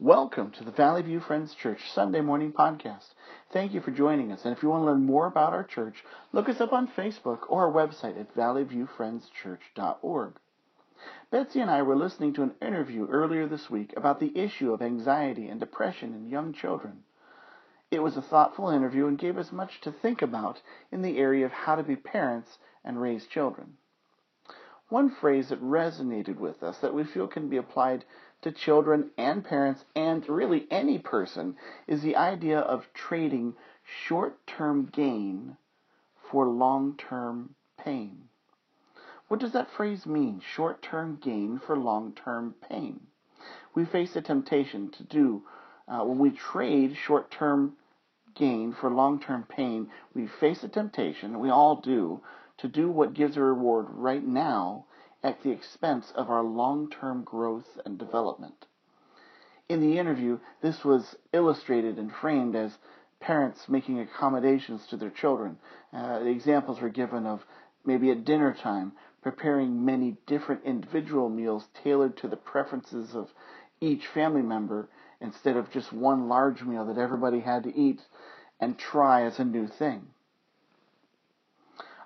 Welcome to the Valley View Friends Church Sunday morning podcast. Thank you for joining us. And if you want to learn more about our church, look us up on Facebook or our website at valleyviewfriendschurch.org. Betsy and I were listening to an interview earlier this week about the issue of anxiety and depression in young children. It was a thoughtful interview and gave us much to think about in the area of how to be parents and raise children. One phrase that resonated with us that we feel can be applied to children and parents and really any person is the idea of trading short term gain for long term pain. What does that phrase mean? Short term gain for long term pain. We face a temptation to do, uh, when we trade short term gain for long term pain, we face a temptation, we all do, to do what gives a reward right now at the expense of our long term growth and development. In the interview, this was illustrated and framed as parents making accommodations to their children. Uh, the examples were given of maybe at dinner time, preparing many different individual meals tailored to the preferences of each family member instead of just one large meal that everybody had to eat and try as a new thing.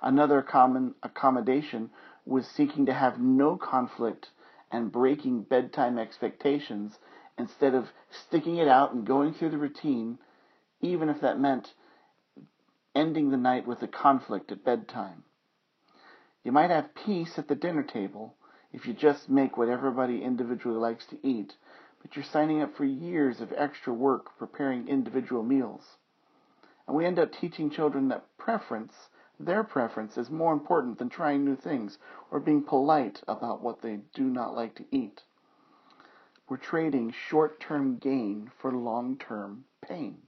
Another common accommodation was seeking to have no conflict and breaking bedtime expectations instead of sticking it out and going through the routine, even if that meant ending the night with a conflict at bedtime. You might have peace at the dinner table if you just make what everybody individually likes to eat, but you're signing up for years of extra work preparing individual meals. And we end up teaching children that preference, their preference, is more important than trying new things or being polite about what they do not like to eat. We're trading short term gain for long term pain.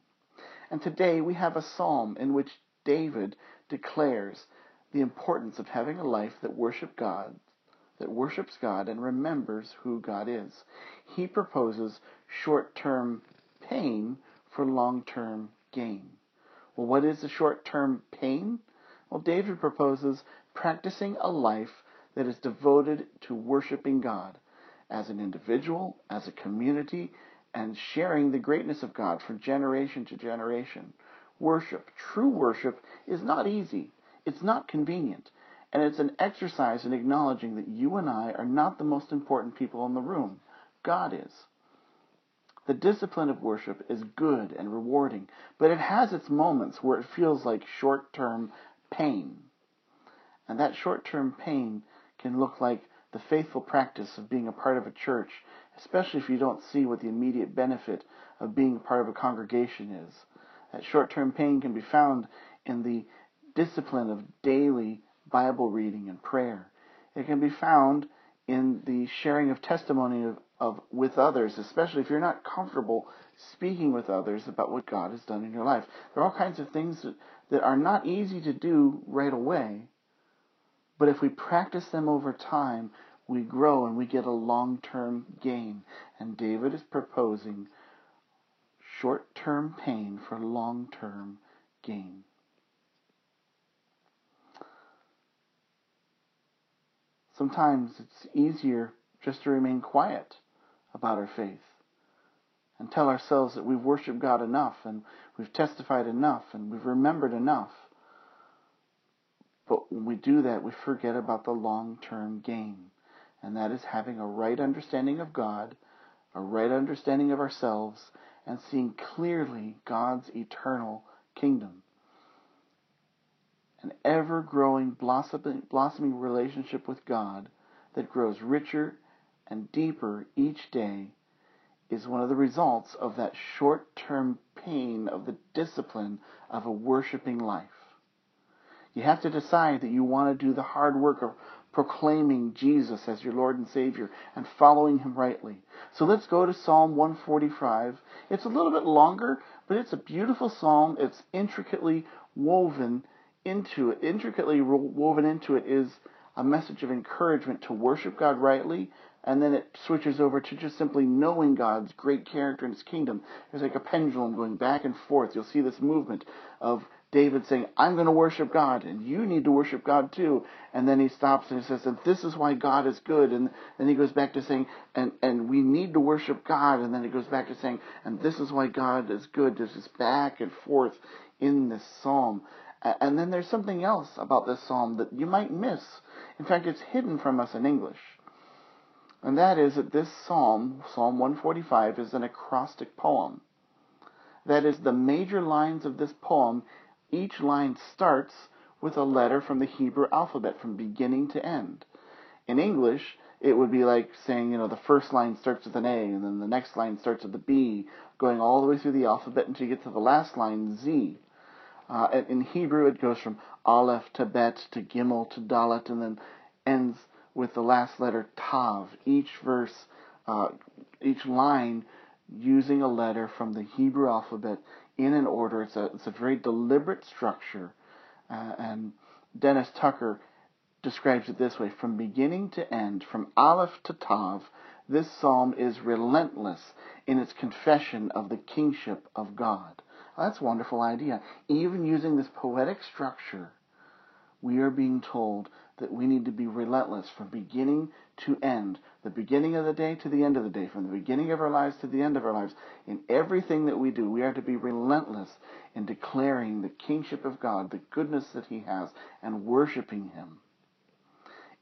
And today we have a psalm in which David declares the importance of having a life that worship God, that worships God and remembers who God is. He proposes short-term pain for long-term gain. Well, what is the short-term pain? Well, David proposes practicing a life that is devoted to worshiping God as an individual, as a community, and sharing the greatness of God from generation to generation. Worship, true worship, is not easy. It's not convenient. And it's an exercise in acknowledging that you and I are not the most important people in the room. God is. The discipline of worship is good and rewarding, but it has its moments where it feels like short term pain. And that short term pain can look like the faithful practice of being a part of a church, especially if you don't see what the immediate benefit of being part of a congregation is. That short term pain can be found in the discipline of daily Bible reading and prayer. It can be found in the sharing of testimony of, of with others, especially if you're not comfortable speaking with others about what God has done in your life. There are all kinds of things that, that are not easy to do right away, but if we practice them over time, we grow and we get a long term gain. And David is proposing short term pain for long term gain. Sometimes it's easier just to remain quiet about our faith and tell ourselves that we've worshiped God enough and we've testified enough and we've remembered enough. But when we do that, we forget about the long term gain, and that is having a right understanding of God, a right understanding of ourselves, and seeing clearly God's eternal kingdom an ever growing, blossoming, blossoming relationship with God that grows richer and deeper each day is one of the results of that short term pain of the discipline of a worshiping life. You have to decide that you want to do the hard work of proclaiming Jesus as your Lord and Savior and following Him rightly. So let's go to Psalm 145. It's a little bit longer, but it's a beautiful psalm. It's intricately woven into it, intricately woven into it, is a message of encouragement to worship God rightly, and then it switches over to just simply knowing God's great character and His kingdom. There's like a pendulum going back and forth. You'll see this movement of David saying, I'm going to worship God, and you need to worship God too. And then he stops and he says, and this is why God is good. And then he goes back to saying, and, and we need to worship God. And then he goes back to saying, and this is why God is good. There's this back and forth in this psalm. And then there's something else about this psalm that you might miss. In fact, it's hidden from us in English. And that is that this psalm, Psalm 145, is an acrostic poem. That is, the major lines of this poem each line starts with a letter from the Hebrew alphabet from beginning to end. In English, it would be like saying, you know, the first line starts with an A, and then the next line starts with a B, going all the way through the alphabet until you get to the last line, Z. Uh, in Hebrew, it goes from Aleph to Bet to Gimel to Dalet, and then ends with the last letter Tav. Each verse, uh, each line using a letter from the Hebrew alphabet in an order. It's a, it's a very deliberate structure. Uh, and Dennis Tucker describes it this way from beginning to end, from Aleph to Tav, this psalm is relentless in its confession of the kingship of God. That's a wonderful idea. Even using this poetic structure, we are being told that we need to be relentless from beginning to end, the beginning of the day to the end of the day, from the beginning of our lives to the end of our lives. In everything that we do, we are to be relentless in declaring the kingship of God, the goodness that He has, and worshiping Him.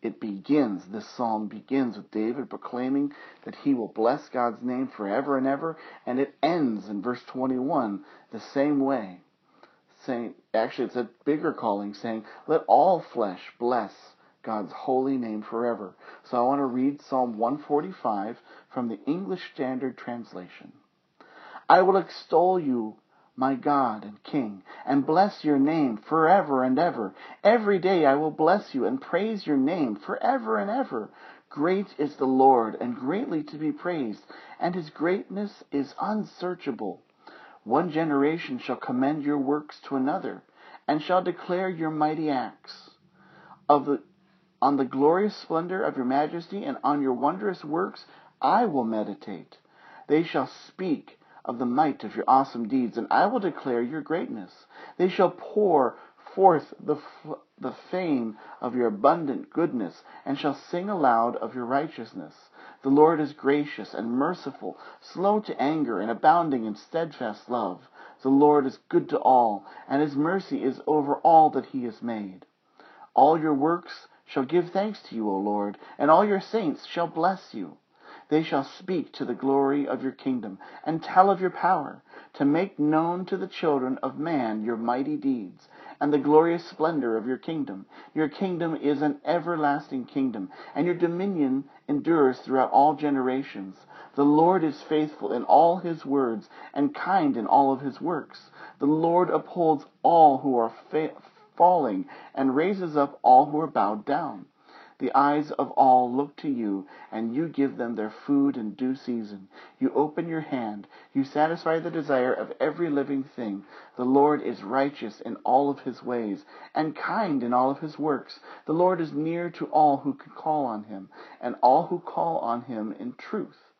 It begins, this psalm begins with David proclaiming that he will bless God's name forever and ever, and it ends in verse 21 the same way saying, actually, it's a bigger calling saying, let all flesh bless God's holy name forever. So I want to read Psalm 145 from the English Standard Translation. I will extol you, my God and King, and bless your name forever and ever. Every day I will bless you and praise your name forever and ever. Great is the Lord and greatly to be praised, and his greatness is unsearchable. One generation shall commend your works to another, and shall declare your mighty acts. Of the, on the glorious splendor of your majesty and on your wondrous works I will meditate. They shall speak of the might of your awesome deeds, and I will declare your greatness. They shall pour forth the, the fame of your abundant goodness, and shall sing aloud of your righteousness. The Lord is gracious and merciful, slow to anger, and abounding in steadfast love. The Lord is good to all, and his mercy is over all that he has made. All your works shall give thanks to you, O Lord, and all your saints shall bless you. They shall speak to the glory of your kingdom, and tell of your power, to make known to the children of man your mighty deeds and the glorious splendor of your kingdom. Your kingdom is an everlasting kingdom, and your dominion endures throughout all generations. The Lord is faithful in all his words and kind in all of his works. The Lord upholds all who are fa- falling and raises up all who are bowed down. The eyes of all look to you, and you give them their food in due season. You open your hand. You satisfy the desire of every living thing. The Lord is righteous in all of his ways, and kind in all of his works. The Lord is near to all who can call on him, and all who call on him in truth.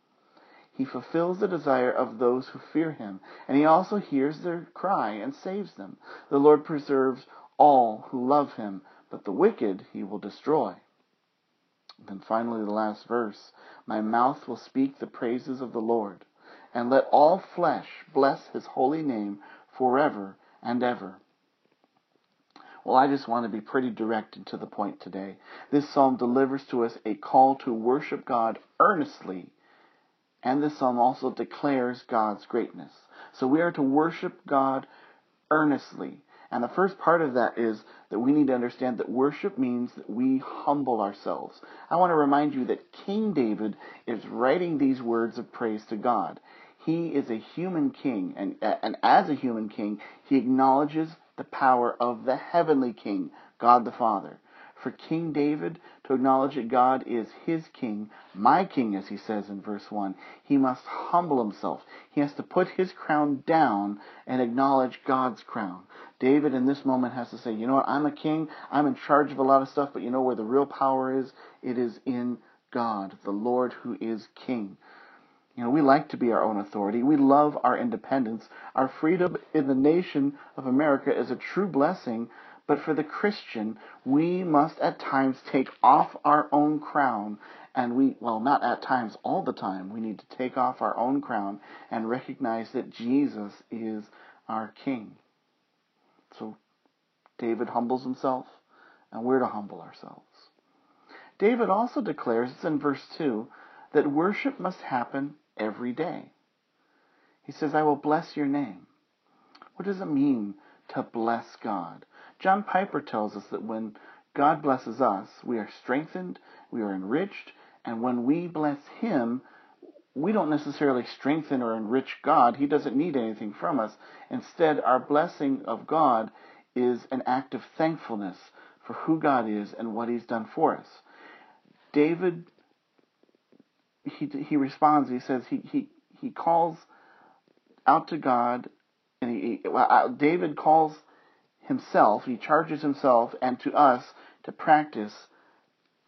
He fulfills the desire of those who fear him, and he also hears their cry and saves them. The Lord preserves all who love him, but the wicked he will destroy. Then finally, the last verse My mouth will speak the praises of the Lord, and let all flesh bless his holy name forever and ever. Well, I just want to be pretty direct and to the point today. This psalm delivers to us a call to worship God earnestly, and this psalm also declares God's greatness. So we are to worship God earnestly. And the first part of that is that we need to understand that worship means that we humble ourselves. I want to remind you that King David is writing these words of praise to God. He is a human king, and, and as a human king, he acknowledges the power of the heavenly king, God the Father for King David to acknowledge that God is his king, my king, as he says in verse 1, he must humble himself. He has to put his crown down and acknowledge God's crown. David in this moment has to say, you know what, I'm a king, I'm in charge of a lot of stuff, but you know where the real power is? It is in God, the Lord who is king. You know, we like to be our own authority. We love our independence. Our freedom in the nation of America is a true blessing, but for the Christian, we must at times take off our own crown and we, well, not at times, all the time, we need to take off our own crown and recognize that Jesus is our King. So David humbles himself, and we're to humble ourselves. David also declares, it's in verse 2, that worship must happen every day. He says, I will bless your name. What does it mean to bless God? John Piper tells us that when God blesses us, we are strengthened, we are enriched, and when we bless Him, we don't necessarily strengthen or enrich God. He doesn't need anything from us. Instead, our blessing of God is an act of thankfulness for who God is and what He's done for us. David, he, he responds, he says, he, he, he calls out to God, and he, well, uh, David calls himself, he charges himself and to us to practice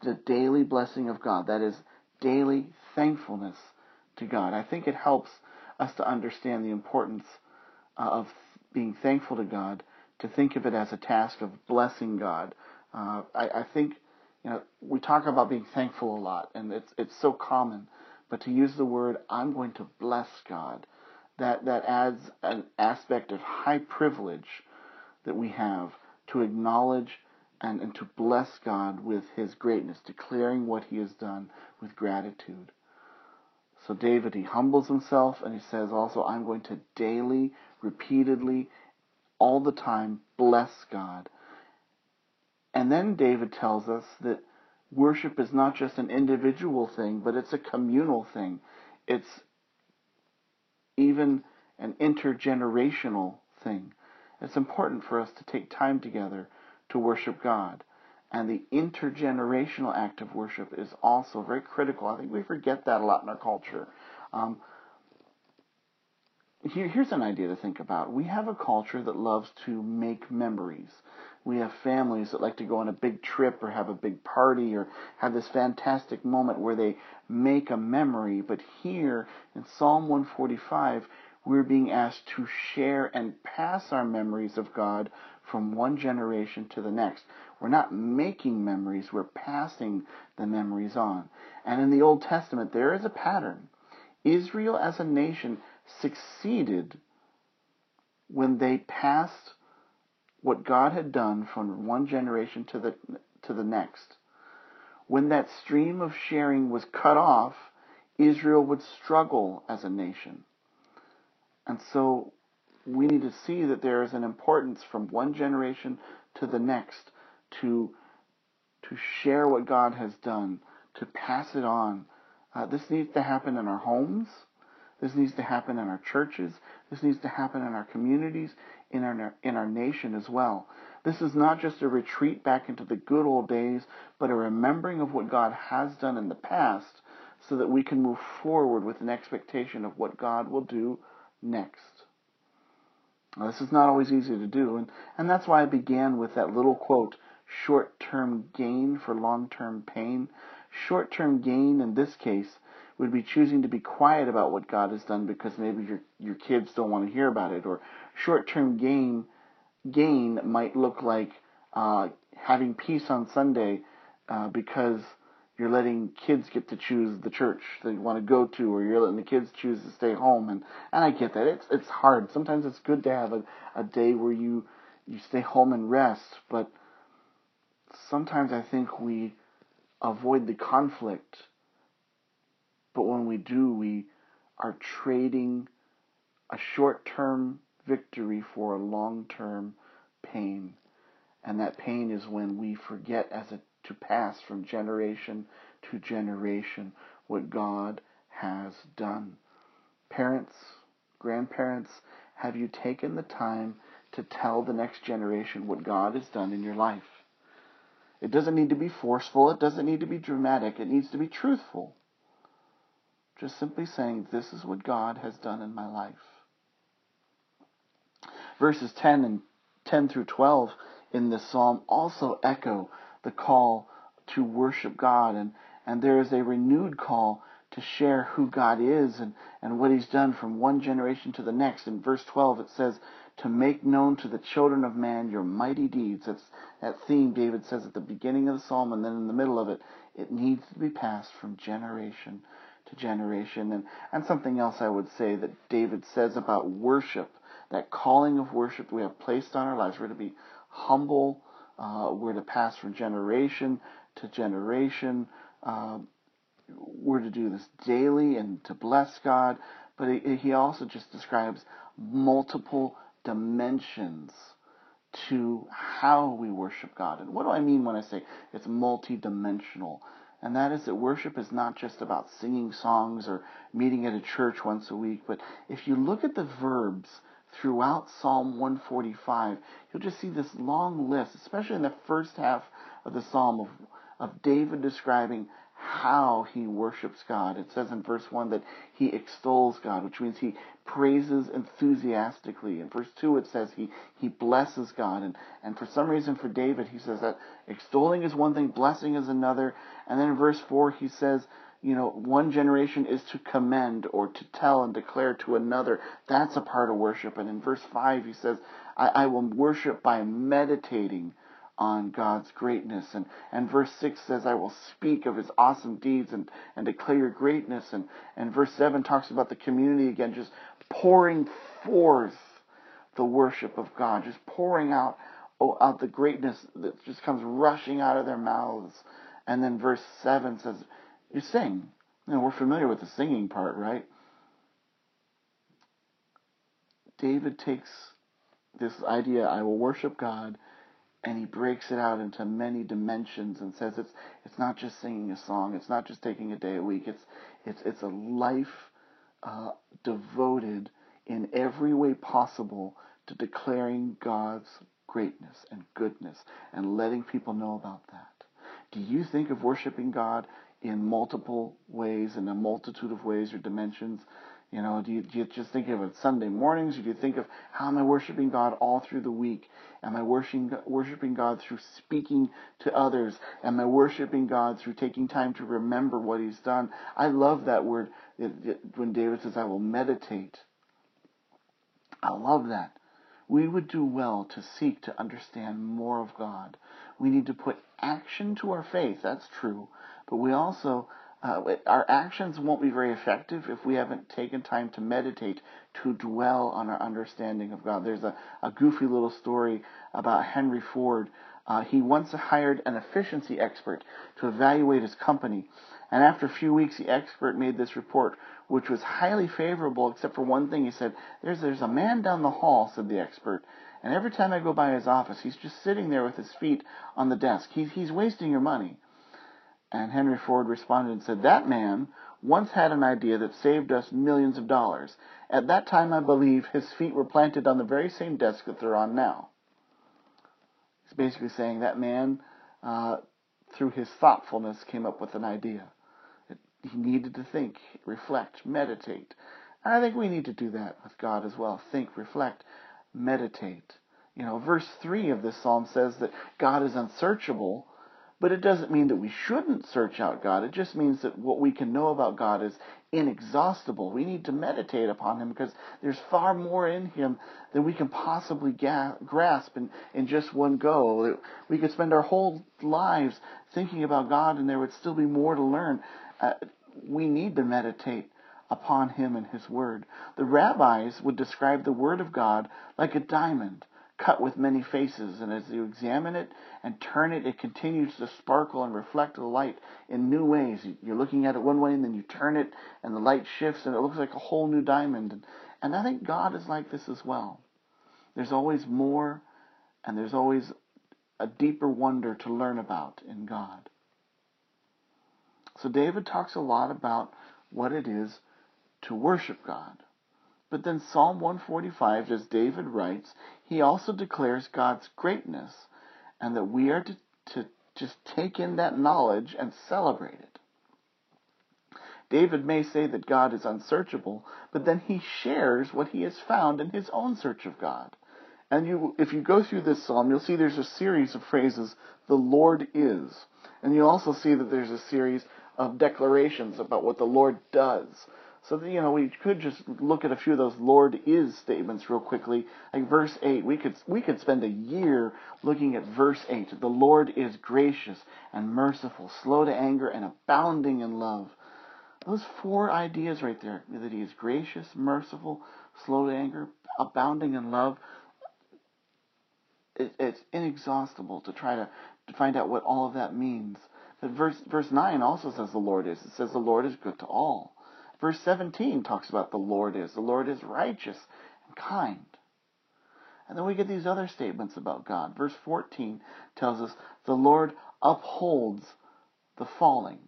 the daily blessing of God. That is daily thankfulness to God. I think it helps us to understand the importance uh, of being thankful to God, to think of it as a task of blessing God. Uh, I, I think you know we talk about being thankful a lot, and it's it's so common. But to use the word, I'm going to bless God, that that adds an aspect of high privilege that we have to acknowledge and, and to bless God with his greatness, declaring what he has done with gratitude. So David, he humbles himself and he says also, I'm going to daily, repeatedly, all the time bless God. And then David tells us that worship is not just an individual thing, but it's a communal thing. It's even an intergenerational thing. It's important for us to take time together to worship God. And the intergenerational act of worship is also very critical. I think we forget that a lot in our culture. Um, here, here's an idea to think about. We have a culture that loves to make memories. We have families that like to go on a big trip or have a big party or have this fantastic moment where they make a memory. But here in Psalm 145, we're being asked to share and pass our memories of God from one generation to the next. We're not making memories, we're passing the memories on. And in the Old Testament, there is a pattern. Israel as a nation succeeded when they passed what God had done from one generation to the, to the next. When that stream of sharing was cut off, Israel would struggle as a nation. And so we need to see that there is an importance from one generation to the next to to share what God has done, to pass it on. Uh, this needs to happen in our homes. This needs to happen in our churches. This needs to happen in our communities, in our in our nation as well. This is not just a retreat back into the good old days, but a remembering of what God has done in the past so that we can move forward with an expectation of what God will do next. Now, this is not always easy to do, and, and that's why I began with that little quote short term gain for long term pain. Short term gain in this case would be choosing to be quiet about what God has done because maybe your your kids don't want to hear about it, or short term gain gain might look like uh, having peace on Sunday uh, because you're letting kids get to choose the church they want to go to, or you're letting the kids choose to stay home. And and I get that it's it's hard. Sometimes it's good to have a, a day where you you stay home and rest, but sometimes I think we avoid the conflict. But when we do, we are trading a short-term victory for a long-term pain. And that pain is when we forget as a to pass from generation to generation what God has done. Parents, grandparents, have you taken the time to tell the next generation what God has done in your life? It doesn't need to be forceful, it doesn't need to be dramatic, it needs to be truthful. Just simply saying, This is what God has done in my life. Verses 10 and 10 through 12 in this psalm also echo the call to worship God, and, and there is a renewed call to share who God is and, and what he's done from one generation to the next. In verse 12 it says, to make known to the children of man your mighty deeds. That's that theme David says at the beginning of the psalm and then in the middle of it. It needs to be passed from generation to generation. And, and something else I would say that David says about worship, that calling of worship we have placed on our lives. We're to be humble. Uh, we're to pass from generation to generation. Uh, we're to do this daily and to bless God. But he, he also just describes multiple dimensions to how we worship God. And what do I mean when I say it's multidimensional? And that is that worship is not just about singing songs or meeting at a church once a week, but if you look at the verbs throughout Psalm 145, you'll just see this long list, especially in the first half of the psalm of, of David describing how he worships God. It says in verse 1 that he extols God, which means he praises enthusiastically. In verse 2 it says he, he blesses God. And, and for some reason for David, he says that extolling is one thing, blessing is another. And then in verse 4 he says, you know, one generation is to commend or to tell and declare to another. That's a part of worship. And in verse 5 he says, I, I will worship by meditating on God's greatness. And, and verse 6 says, I will speak of his awesome deeds and, and declare your greatness. And, and verse 7 talks about the community again, just pouring forth the worship of God, just pouring out, oh, out the greatness that just comes rushing out of their mouths. And then verse 7 says, You sing. Know, we're familiar with the singing part, right? David takes this idea, I will worship God and he breaks it out into many dimensions and says it's it's not just singing a song, it's not just taking a day a week, it's it's it's a life uh, devoted in every way possible to declaring God's greatness and goodness and letting people know about that. Do you think of worshiping God in multiple ways, in a multitude of ways or dimensions? You know, do you, do you just think of it Sunday mornings, or do you think of how am I worshiping God all through the week? Am I worshiping, worshiping God through speaking to others? Am I worshiping God through taking time to remember what He's done? I love that word when David says, I will meditate. I love that. We would do well to seek to understand more of God. We need to put action to our faith, that's true, but we also uh, our actions won't be very effective if we haven't taken time to meditate, to dwell on our understanding of God. There's a, a goofy little story about Henry Ford. Uh, he once hired an efficiency expert to evaluate his company. And after a few weeks, the expert made this report, which was highly favorable, except for one thing. He said, "There's there's a man down the hall," said the expert, "and every time I go by his office, he's just sitting there with his feet on the desk. He's he's wasting your money." And Henry Ford responded and said, That man once had an idea that saved us millions of dollars. At that time, I believe his feet were planted on the very same desk that they're on now. He's basically saying that man, uh, through his thoughtfulness, came up with an idea. He needed to think, reflect, meditate. And I think we need to do that with God as well. Think, reflect, meditate. You know, verse 3 of this psalm says that God is unsearchable but it doesn't mean that we shouldn't search out God. It just means that what we can know about God is inexhaustible. We need to meditate upon Him because there's far more in Him than we can possibly ga- grasp in, in just one go. We could spend our whole lives thinking about God and there would still be more to learn. Uh, we need to meditate upon Him and His Word. The rabbis would describe the Word of God like a diamond cut with many faces, and as you examine it and turn it, it continues to sparkle and reflect the light in new ways. You're looking at it one way, and then you turn it, and the light shifts, and it looks like a whole new diamond. And I think God is like this as well. There's always more, and there's always a deeper wonder to learn about in God. So David talks a lot about what it is to worship God. But then Psalm 145, as David writes, he also declares God's greatness and that we are to, to just take in that knowledge and celebrate it. David may say that God is unsearchable, but then he shares what he has found in his own search of God. And you, if you go through this psalm, you'll see there's a series of phrases, the Lord is. And you'll also see that there's a series of declarations about what the Lord does. So, you know, we could just look at a few of those Lord is statements real quickly. Like verse 8, we could, we could spend a year looking at verse 8. The Lord is gracious and merciful, slow to anger, and abounding in love. Those four ideas right there, that he is gracious, merciful, slow to anger, abounding in love, it, it's inexhaustible to try to, to find out what all of that means. But verse, verse 9 also says the Lord is. It says the Lord is good to all. Verse 17 talks about the Lord is. The Lord is righteous and kind. And then we get these other statements about God. Verse 14 tells us the Lord upholds the falling,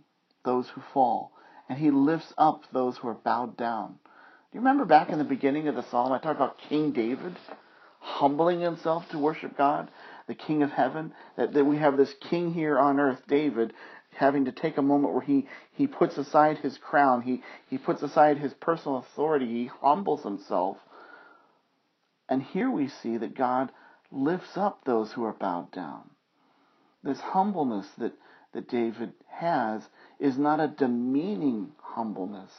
those who fall, and he lifts up those who are bowed down. Do you remember back in the beginning of the psalm, I talked about King David humbling himself to worship God, the King of heaven? That, that we have this king here on earth, David, having to take a moment where he, he puts aside his crown, he, he puts aside his personal authority, he humbles himself. And here we see that God lifts up those who are bowed down. This humbleness that, that David has is not a demeaning humbleness,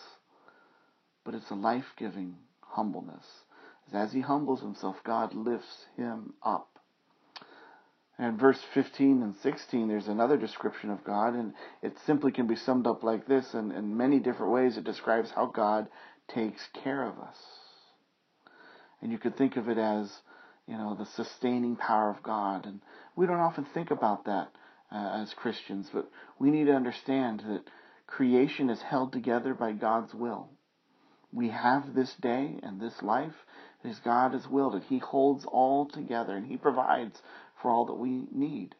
but it's a life giving humbleness. As he humbles himself, God lifts him up. And verse 15 and 16, there's another description of God, and it simply can be summed up like this, and in many different ways it describes how God takes care of us. And you could think of it as, you know, the sustaining power of God. And we don't often think about that uh, as Christians, but we need to understand that creation is held together by God's will. We have this day and this life as God has willed it. He holds all together and He provides for all that we need.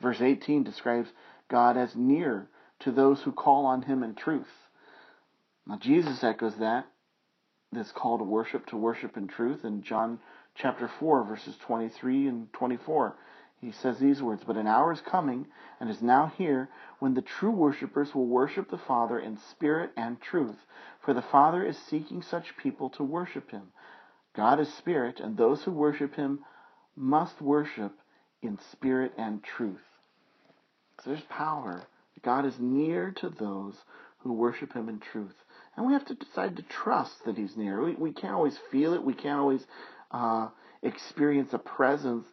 Verse 18 describes God as near to those who call on Him in truth. Now, Jesus echoes that, this call to worship, to worship in truth, in John chapter 4, verses 23 and 24. He says these words, But an hour is coming, and is now here, when the true worshippers will worship the Father in spirit and truth, for the Father is seeking such people to worship Him. God is spirit, and those who worship Him must worship in spirit and truth. So there's power. God is near to those who worship Him in truth. And we have to decide to trust that He's near. We, we can't always feel it. We can't always uh, experience a presence.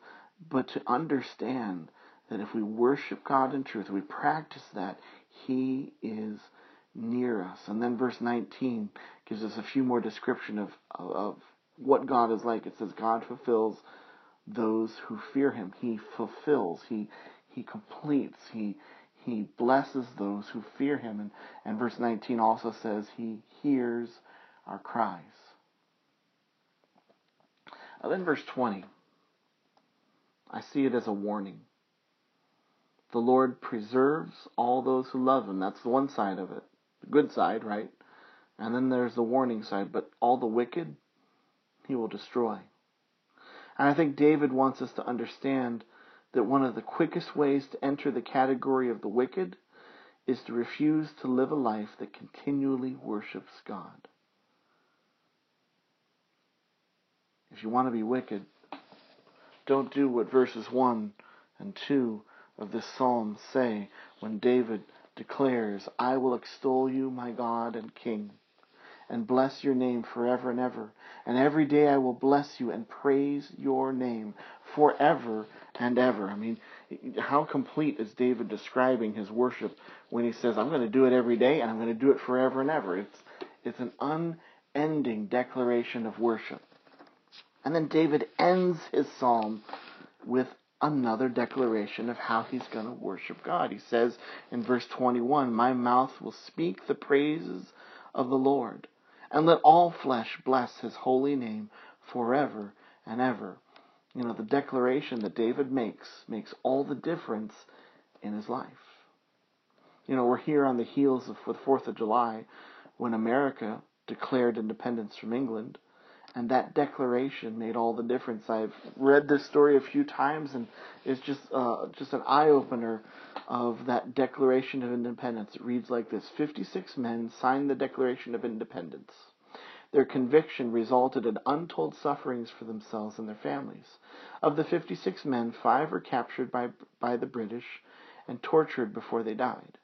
But to understand that if we worship God in truth, we practice that, He is near us. And then verse 19 gives us a few more description of, of, of what God is like. It says, God fulfills those who fear him. He fulfills, he, he completes, he, he blesses those who fear him. And, and verse 19 also says he hears our cries. And then verse 20, I see it as a warning. The Lord preserves all those who love him. That's the one side of it. The good side, right? And then there's the warning side. But all the wicked, he will destroy. And I think David wants us to understand that one of the quickest ways to enter the category of the wicked is to refuse to live a life that continually worships God. If you want to be wicked, don't do what verses 1 and 2 of this psalm say when David declares, I will extol you, my God and King and bless your name forever and ever. And every day I will bless you and praise your name forever and ever. I mean, how complete is David describing his worship when he says, I'm going to do it every day and I'm going to do it forever and ever? It's, it's an unending declaration of worship. And then David ends his psalm with another declaration of how he's going to worship God. He says in verse 21, My mouth will speak the praises of the Lord and let all flesh bless his holy name forever and ever. You know, the declaration that David makes makes all the difference in his life. You know, we're here on the heels of the 4th of July when America declared independence from England. And that declaration made all the difference. I've read this story a few times, and it's just uh, just an eye opener of that Declaration of Independence. It reads like this: 56 men signed the Declaration of Independence. Their conviction resulted in untold sufferings for themselves and their families. Of the 56 men, five were captured by, by the British and tortured before they died.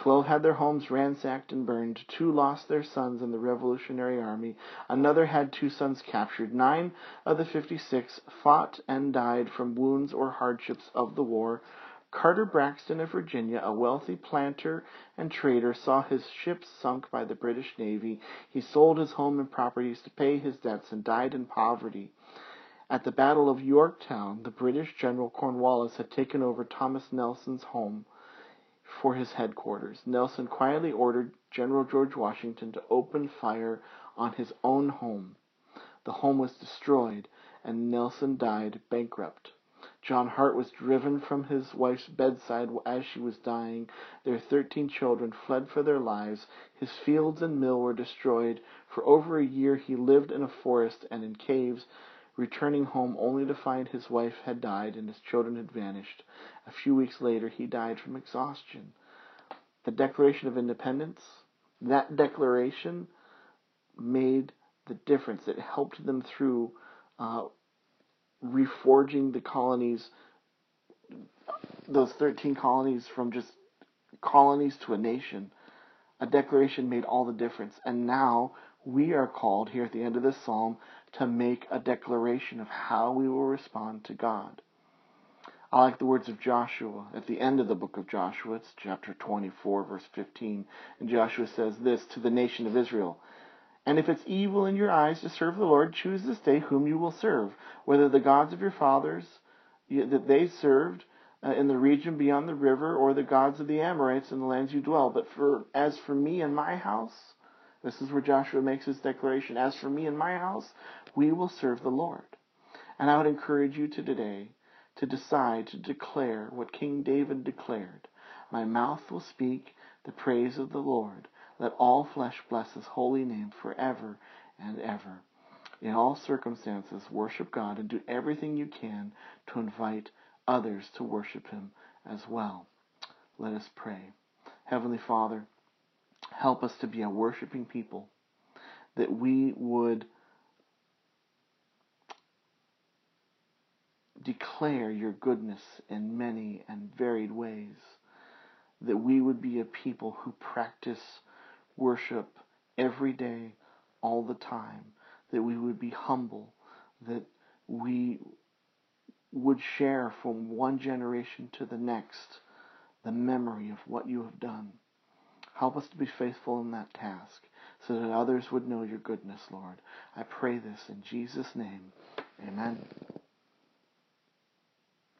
Twelve had their homes ransacked and burned. Two lost their sons in the Revolutionary Army. Another had two sons captured. Nine of the 56 fought and died from wounds or hardships of the war. Carter Braxton of Virginia, a wealthy planter and trader, saw his ships sunk by the British Navy. He sold his home and properties to pay his debts and died in poverty. At the Battle of Yorktown, the British General Cornwallis had taken over Thomas Nelson's home for his headquarters. Nelson quietly ordered General George Washington to open fire on his own home. The home was destroyed, and Nelson died bankrupt. John Hart was driven from his wife's bedside as she was dying. Their thirteen children fled for their lives. His fields and mill were destroyed. For over a year he lived in a forest and in caves, returning home only to find his wife had died and his children had vanished. A few weeks later he died from exhaustion. The Declaration of Independence, that declaration made the difference. It helped them through uh, reforging the colonies, those 13 colonies from just colonies to a nation. A declaration made all the difference. And now we are called here at the end of this psalm to make a declaration of how we will respond to God. I like the words of Joshua at the end of the book of Joshua. It's chapter 24, verse 15. And Joshua says this to the nation of Israel and if it's evil in your eyes to serve the Lord, choose this day whom you will serve, whether the gods of your fathers that they served uh, in the region beyond the river, or the gods of the Amorites in the lands you dwell. But for as for me and my house, this is where Joshua makes his declaration. As for me and my house, we will serve the Lord. And I would encourage you to today to decide to declare what King David declared. My mouth will speak the praise of the Lord. Let all flesh bless his holy name forever and ever. In all circumstances, worship God and do everything you can to invite others to worship him as well. Let us pray. Heavenly Father, help us to be a worshiping people, that we would declare your goodness in many and varied ways, that we would be a people who practice worship every day, all the time, that we would be humble, that we would share from one generation to the next the memory of what you have done. Help us to be faithful in that task so that others would know your goodness, Lord. I pray this in Jesus' name. Amen.